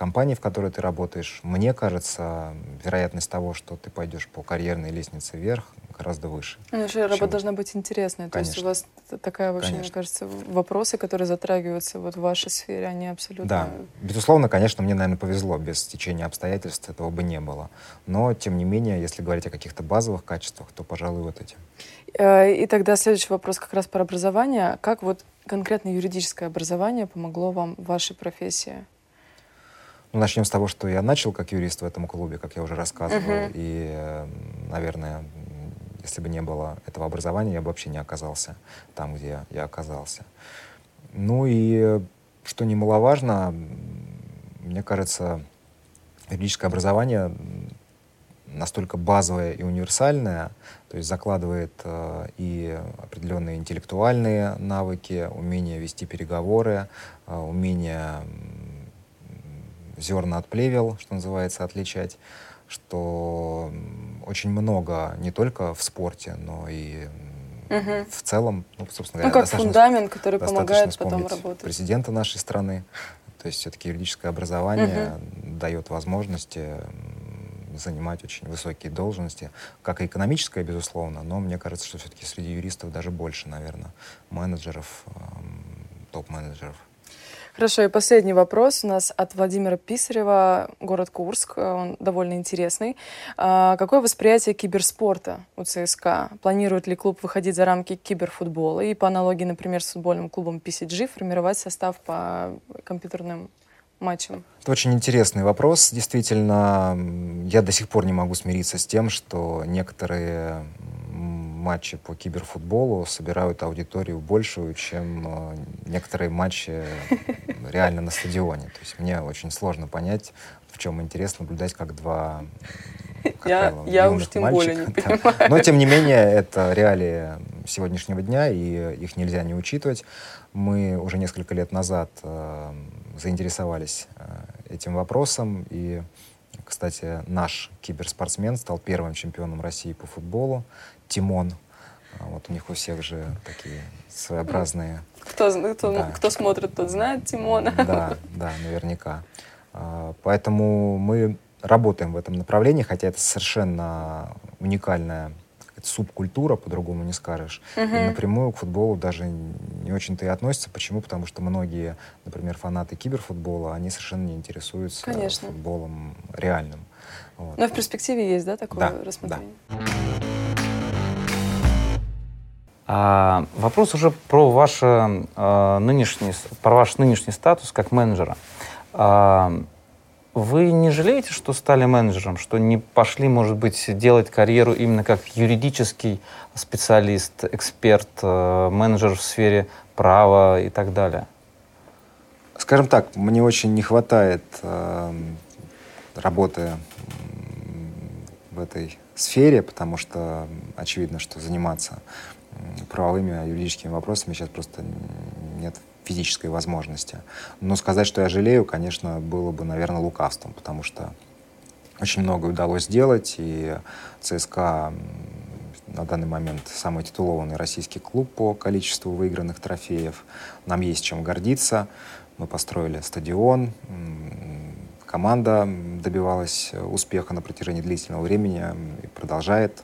компании, в которой ты работаешь, мне кажется, вероятность того, что ты пойдешь по карьерной лестнице вверх, гораздо выше. Ну, еще работа должна быть интересная. Конечно. То есть у вас такая вообще, конечно. мне кажется, вопросы, которые затрагиваются вот в вашей сфере, они абсолютно... Да, безусловно, конечно, мне, наверное, повезло. Без течения обстоятельств этого бы не было. Но, тем не менее, если говорить о каких-то базовых качествах, то, пожалуй, вот эти. Э, и тогда следующий вопрос как раз про образование. Как вот конкретно юридическое образование помогло вам в вашей профессии? Ну, начнем с того, что я начал как юрист в этом клубе, как я уже рассказывал. Uh-huh. И, э, наверное, если бы не было этого образования, я бы вообще не оказался там, где я оказался. Ну и, что немаловажно, мне кажется, юридическое образование настолько базовое и универсальное, то есть закладывает э, и определенные интеллектуальные навыки, умение вести переговоры, э, умение зерна от плевел, что называется, отличать, что очень много не только в спорте, но и угу. в целом, ну, собственно ну, говоря, ну, как фундамент, который помогает потом работать. Президента нашей страны. То есть все-таки юридическое образование угу. дает возможности занимать очень высокие должности, как и экономическое, безусловно, но мне кажется, что все-таки среди юристов даже больше, наверное, менеджеров, топ-менеджеров. Хорошо, и последний вопрос у нас от Владимира Писарева, город Курск, он довольно интересный. А, какое восприятие киберспорта у ЦСКА? Планирует ли клуб выходить за рамки киберфутбола и по аналогии, например, с футбольным клубом PCG формировать состав по компьютерным матчам? Это очень интересный вопрос. Действительно, я до сих пор не могу смириться с тем, что некоторые матчи по киберфутболу собирают аудиторию большую, чем э, некоторые матчи реально на стадионе. То есть мне очень сложно понять, в чем интересно наблюдать, как два как я, правило, я уж тем более не понимаю. Но, тем не менее, это реалии сегодняшнего дня, и их нельзя не учитывать. Мы уже несколько лет назад э, заинтересовались э, этим вопросом, и, кстати, наш киберспортсмен стал первым чемпионом России по футболу. Тимон. А вот у них у всех же такие своеобразные... Кто, кто, да. кто смотрит, тот знает Тимона. Да, да, наверняка. А, поэтому мы работаем в этом направлении, хотя это совершенно уникальная субкультура, по-другому не скажешь. Uh-huh. И напрямую к футболу даже не очень-то и относится. Почему? Потому что многие, например, фанаты киберфутбола, они совершенно не интересуются Конечно. футболом реальным. Вот. Но в перспективе есть, да, такое да, рассмотрение? Да. А, вопрос уже про, ваше, а, нынешний, про ваш нынешний статус как менеджера. А, вы не жалеете, что стали менеджером, что не пошли, может быть, делать карьеру именно как юридический специалист, эксперт, а, менеджер в сфере права и так далее? Скажем так, мне очень не хватает э, работы в этой сфере, потому что очевидно, что заниматься правовыми, а юридическими вопросами сейчас просто нет физической возможности. Но сказать, что я жалею, конечно, было бы, наверное, лукавством, потому что очень много удалось сделать, и ЦСКА на данный момент самый титулованный российский клуб по количеству выигранных трофеев. Нам есть чем гордиться. Мы построили стадион, команда добивалась успеха на протяжении длительного времени и продолжает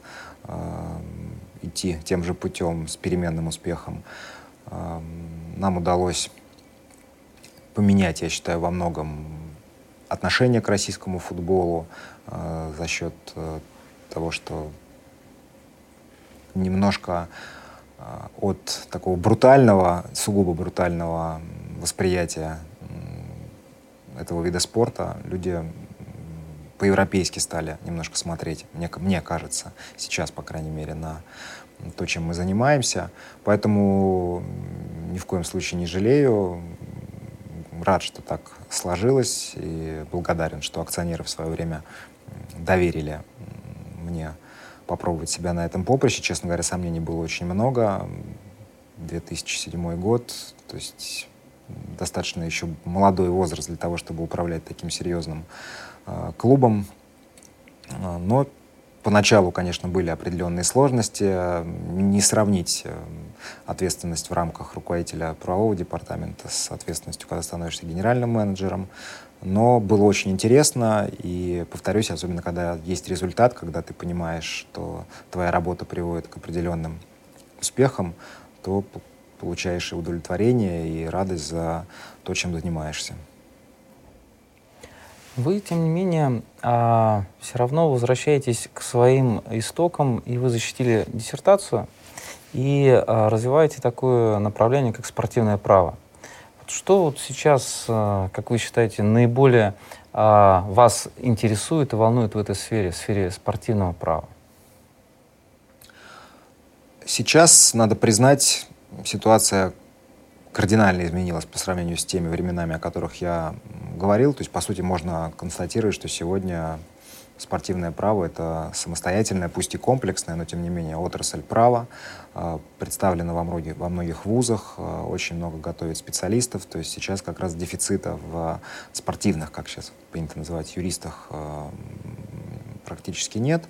идти тем же путем с переменным успехом. Нам удалось поменять, я считаю, во многом отношение к российскому футболу э, за счет э, того, что немножко э, от такого брутального, сугубо брутального восприятия этого вида спорта люди по-европейски стали немножко смотреть, мне, мне кажется, сейчас, по крайней мере, на то, чем мы занимаемся. Поэтому ни в коем случае не жалею. Рад, что так сложилось, и благодарен, что акционеры в свое время доверили мне попробовать себя на этом поприще. Честно говоря, сомнений было очень много. 2007 год, то есть достаточно еще молодой возраст для того, чтобы управлять таким серьезным э, клубом. А, но поначалу, конечно, были определенные сложности. Не сравнить э, ответственность в рамках руководителя правового департамента с ответственностью, когда становишься генеральным менеджером. Но было очень интересно, и, повторюсь, особенно когда есть результат, когда ты понимаешь, что твоя работа приводит к определенным успехам, то получаешь и удовлетворение, и радость за то, чем занимаешься. Вы, тем не менее, а, все равно возвращаетесь к своим истокам, и вы защитили диссертацию, и а, развиваете такое направление, как спортивное право. Что вот сейчас, а, как вы считаете, наиболее вас интересует и волнует в этой сфере, в сфере спортивного права? Сейчас, надо признать, ситуация кардинально изменилась по сравнению с теми временами, о которых я говорил. То есть, по сути, можно констатировать, что сегодня спортивное право — это самостоятельная, пусть и комплексная, но тем не менее отрасль права, а, представлена во многих, во многих вузах, а, очень много готовит специалистов. То есть сейчас как раз дефицита в спортивных, как сейчас принято называть, юристах а, практически нет.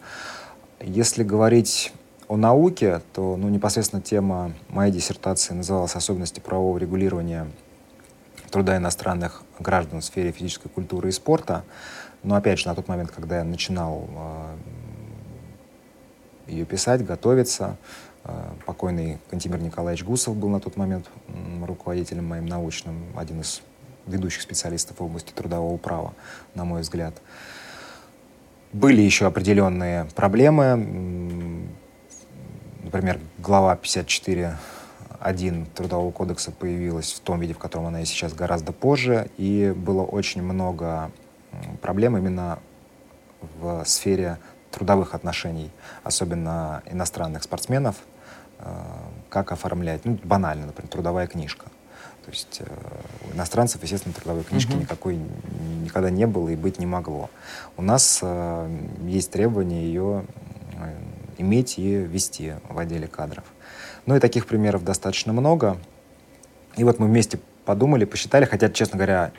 Если говорить о науке, то ну, непосредственно тема моей диссертации называлась «Особенности правового регулирования труда иностранных граждан в сфере физической культуры и спорта». Но опять же, на тот момент, когда я начинал э, ее писать, готовиться, э, покойный Кантимир Николаевич Гусов был на тот момент руководителем моим научным, один из ведущих специалистов в области трудового права, на мой взгляд. Были еще определенные проблемы, Например, глава 54.1 Трудового кодекса появилась в том виде, в котором она и сейчас, гораздо позже, и было очень много проблем именно в сфере трудовых отношений, особенно иностранных спортсменов, э, как оформлять, ну, банально, например, трудовая книжка. То есть э, у иностранцев, естественно, трудовой книжки mm-hmm. никакой никогда не было и быть не могло. У нас э, есть требование ее иметь и вести в отделе кадров. Ну и таких примеров достаточно много. И вот мы вместе подумали, посчитали, хотя, честно говоря,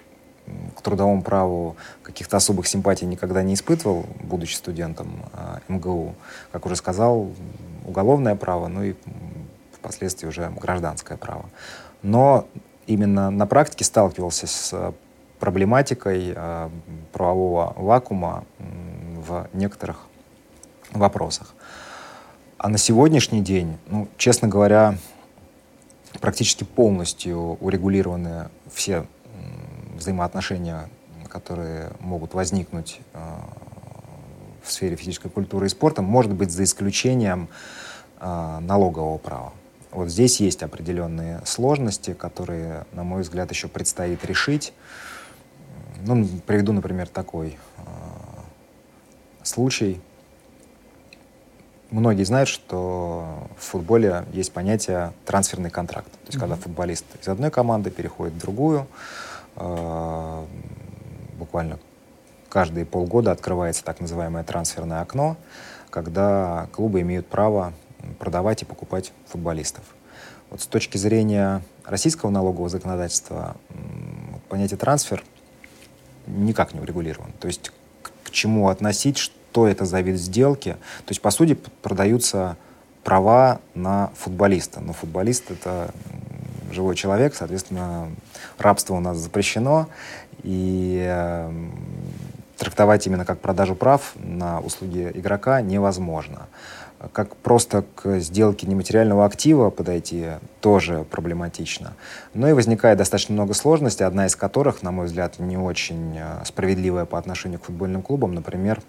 к трудовому праву каких-то особых симпатий никогда не испытывал, будучи студентом э, МГУ. Как уже сказал, уголовное право, ну и впоследствии уже гражданское право. Но именно на практике сталкивался с проблематикой э, правового вакуума в некоторых вопросах. А на сегодняшний день, ну, честно говоря, практически полностью урегулированы все взаимоотношения, которые могут возникнуть э, в сфере физической культуры и спорта, может быть, за исключением э, налогового права. Вот здесь есть определенные сложности, которые, на мой взгляд, еще предстоит решить. Ну, приведу, например, такой э, случай. Многие знают, что в футболе есть понятие трансферный контракт. То есть, mm-hmm. когда футболист из одной команды переходит в другую, э, буквально каждые полгода открывается так называемое трансферное окно, когда клубы имеют право продавать и покупать футболистов. Вот с точки зрения российского налогового законодательства понятие трансфер никак не урегулировано. То есть к, к чему относить, что это за вид сделки. То есть, по сути, продаются права на футболиста. Но футболист — это живой человек, соответственно, рабство у нас запрещено, и э, трактовать именно как продажу прав на услуги игрока невозможно. как просто к сделке нематериального актива подойти тоже проблематично. Но и возникает достаточно много сложностей, одна из которых, на мой взгляд, не очень э, справедливая по отношению к футбольным клубам, например,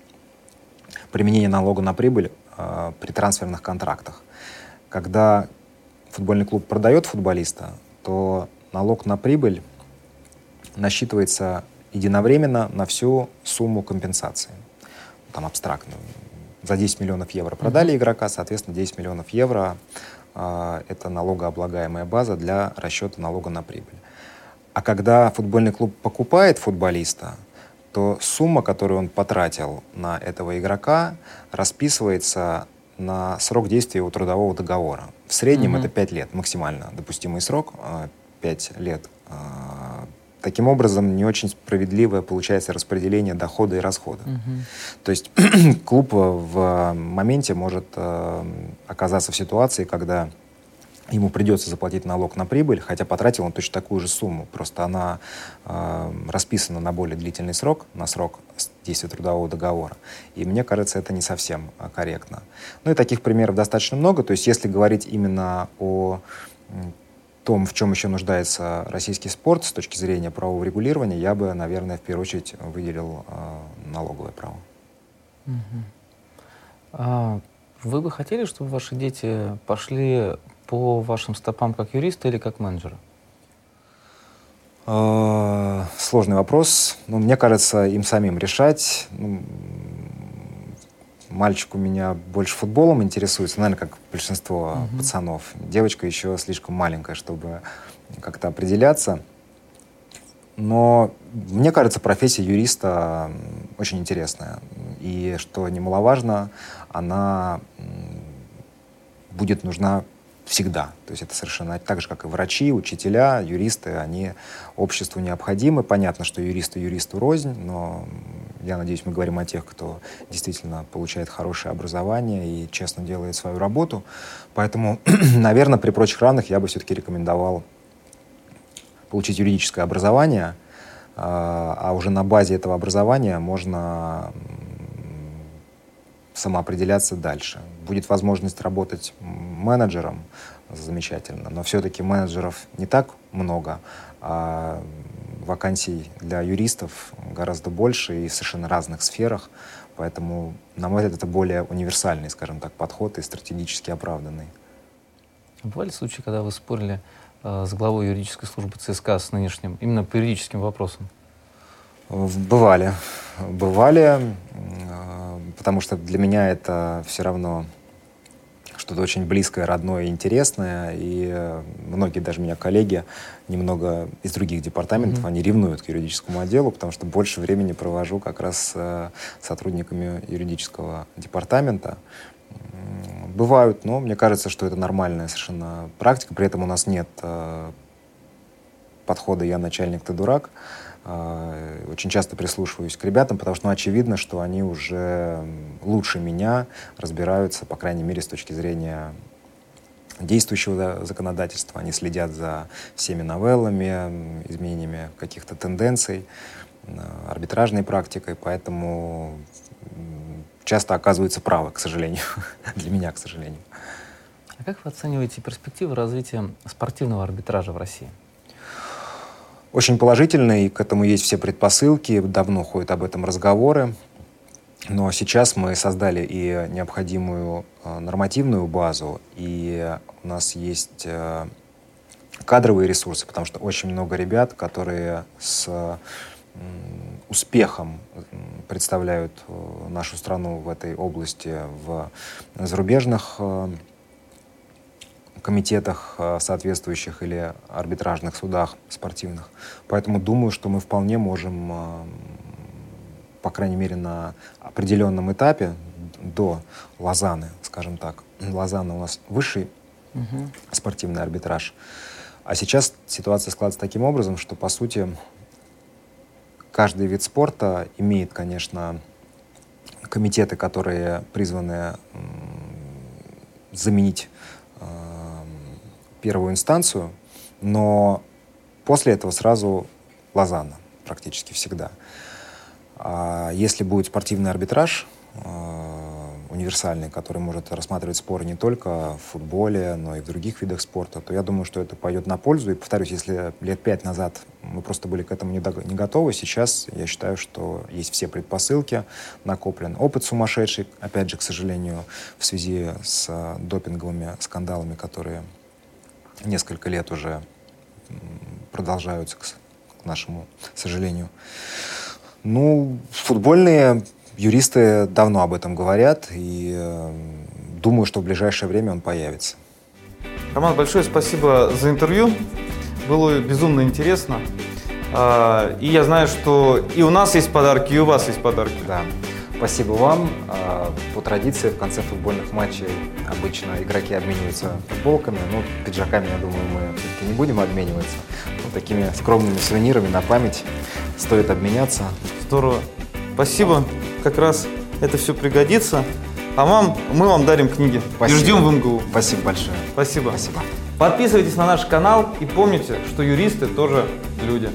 применение налога на прибыль э, при трансферных контрактах. Когда футбольный клуб продает футболиста, то налог на прибыль насчитывается единовременно на всю сумму компенсации. Там абстрактно. За 10 миллионов евро продали игрока, соответственно, 10 миллионов евро э, это налогооблагаемая база для расчета налога на прибыль. А когда футбольный клуб покупает футболиста, то сумма, которую он потратил на этого игрока, расписывается на срок действия у трудового договора. В среднем mm-hmm. это 5 лет, максимально допустимый срок, 5 а, лет а, Таким образом, не очень справедливое получается распределение дохода и расхода. Угу. То есть клуб в моменте может э, оказаться в ситуации, когда ему придется заплатить налог на прибыль, хотя потратил он точно такую же сумму. Просто она э, расписана на более длительный срок, на срок действия трудового договора. И мне кажется, это не совсем э, корректно. Ну и таких примеров достаточно много. То есть если говорить именно о том, в чем еще нуждается российский спорт с точки зрения правового регулирования, я бы, наверное, в первую очередь выделил э, налоговое право. А вы бы хотели, чтобы ваши дети пошли по вашим стопам как юристы или как менеджеры? Э, сложный вопрос. Но мне кажется, им самим решать. Ну, Мальчик у меня больше футболом интересуется, наверное, как большинство mm-hmm. пацанов. Девочка еще слишком маленькая, чтобы как-то определяться. Но мне кажется, профессия юриста очень интересная. И что немаловажно, она будет нужна всегда. То есть это совершенно так же, как и врачи, учителя, юристы, они обществу необходимы. Понятно, что юристы юристу рознь, но я надеюсь, мы говорим о тех, кто действительно получает хорошее образование и честно делает свою работу. Поэтому, наверное, при прочих равных я бы все-таки рекомендовал получить юридическое образование, а, а уже на базе этого образования можно самоопределяться дальше. Будет возможность работать менеджером, замечательно, но все-таки менеджеров не так много, а вакансий для юристов гораздо больше и в совершенно разных сферах, поэтому, на мой взгляд, это более универсальный, скажем так, подход и стратегически оправданный. Бывали случаи, когда вы спорили э, с главой юридической службы ЦСКА с нынешним, именно по юридическим вопросам? Бывали. Бывали, э, потому что для меня это все равно что-то очень близкое, родное и интересное. И э, многие даже меня коллеги немного из других департаментов, mm-hmm. они ревнуют к юридическому отделу, потому что больше времени провожу как раз с э, сотрудниками юридического департамента. Бывают, но мне кажется, что это нормальная совершенно практика. При этом у нас нет э, подхода «я начальник, ты дурак». Э, очень часто прислушиваюсь к ребятам, потому что ну, очевидно, что они уже лучше меня разбираются, по крайней мере, с точки зрения действующего законодательства. Они следят за всеми новеллами, изменениями каких-то тенденций, э, арбитражной практикой, поэтому часто оказываются правы, к сожалению, для меня, к сожалению. А как вы оцениваете перспективы развития спортивного арбитража в России? Очень положительный, и к этому есть все предпосылки, давно ходят об этом разговоры. Но сейчас мы создали и необходимую э, нормативную базу, и у нас есть э, кадровые ресурсы, потому что очень много ребят, которые с успехом представляют э, нашу страну в этой области в зарубежных комитетах э, соответствующих или арбитражных судах спортивных. Поэтому думаю, что мы вполне можем, э, по крайней мере, на определенном этапе до Лозаны, скажем так. Лозанна у нас высший угу. спортивный арбитраж. А сейчас ситуация складывается таким образом, что, по сути, каждый вид спорта имеет, конечно, комитеты, которые призваны заменить первую инстанцию, но после этого сразу Лозанна практически всегда. А если будет спортивный арбитраж, э, универсальный, который может рассматривать споры не только в футболе, но и в других видах спорта, то я думаю, что это пойдет на пользу. И повторюсь, если лет пять назад мы просто были к этому не, не готовы, сейчас я считаю, что есть все предпосылки, накоплен опыт сумасшедший, опять же, к сожалению, в связи с допинговыми скандалами, которые несколько лет уже продолжаются, к нашему сожалению. Ну, футбольные юристы давно об этом говорят, и э, думаю, что в ближайшее время он появится. Роман, большое спасибо за интервью. Было безумно интересно. А, и я знаю, что и у нас есть подарки, и у вас есть подарки. Да. Спасибо вам. А, по традиции в конце футбольных матчей обычно игроки обмениваются футболками. Ну, пиджаками, я думаю, мы все-таки не будем обмениваться. Вот такими скромными сувенирами на память стоит обменяться. Здорово. Спасибо. Как раз это все пригодится. А вам, мы вам дарим книги. Спасибо. И ждем в МГУ. Спасибо большое. Спасибо. Спасибо. Подписывайтесь на наш канал и помните, что юристы тоже люди.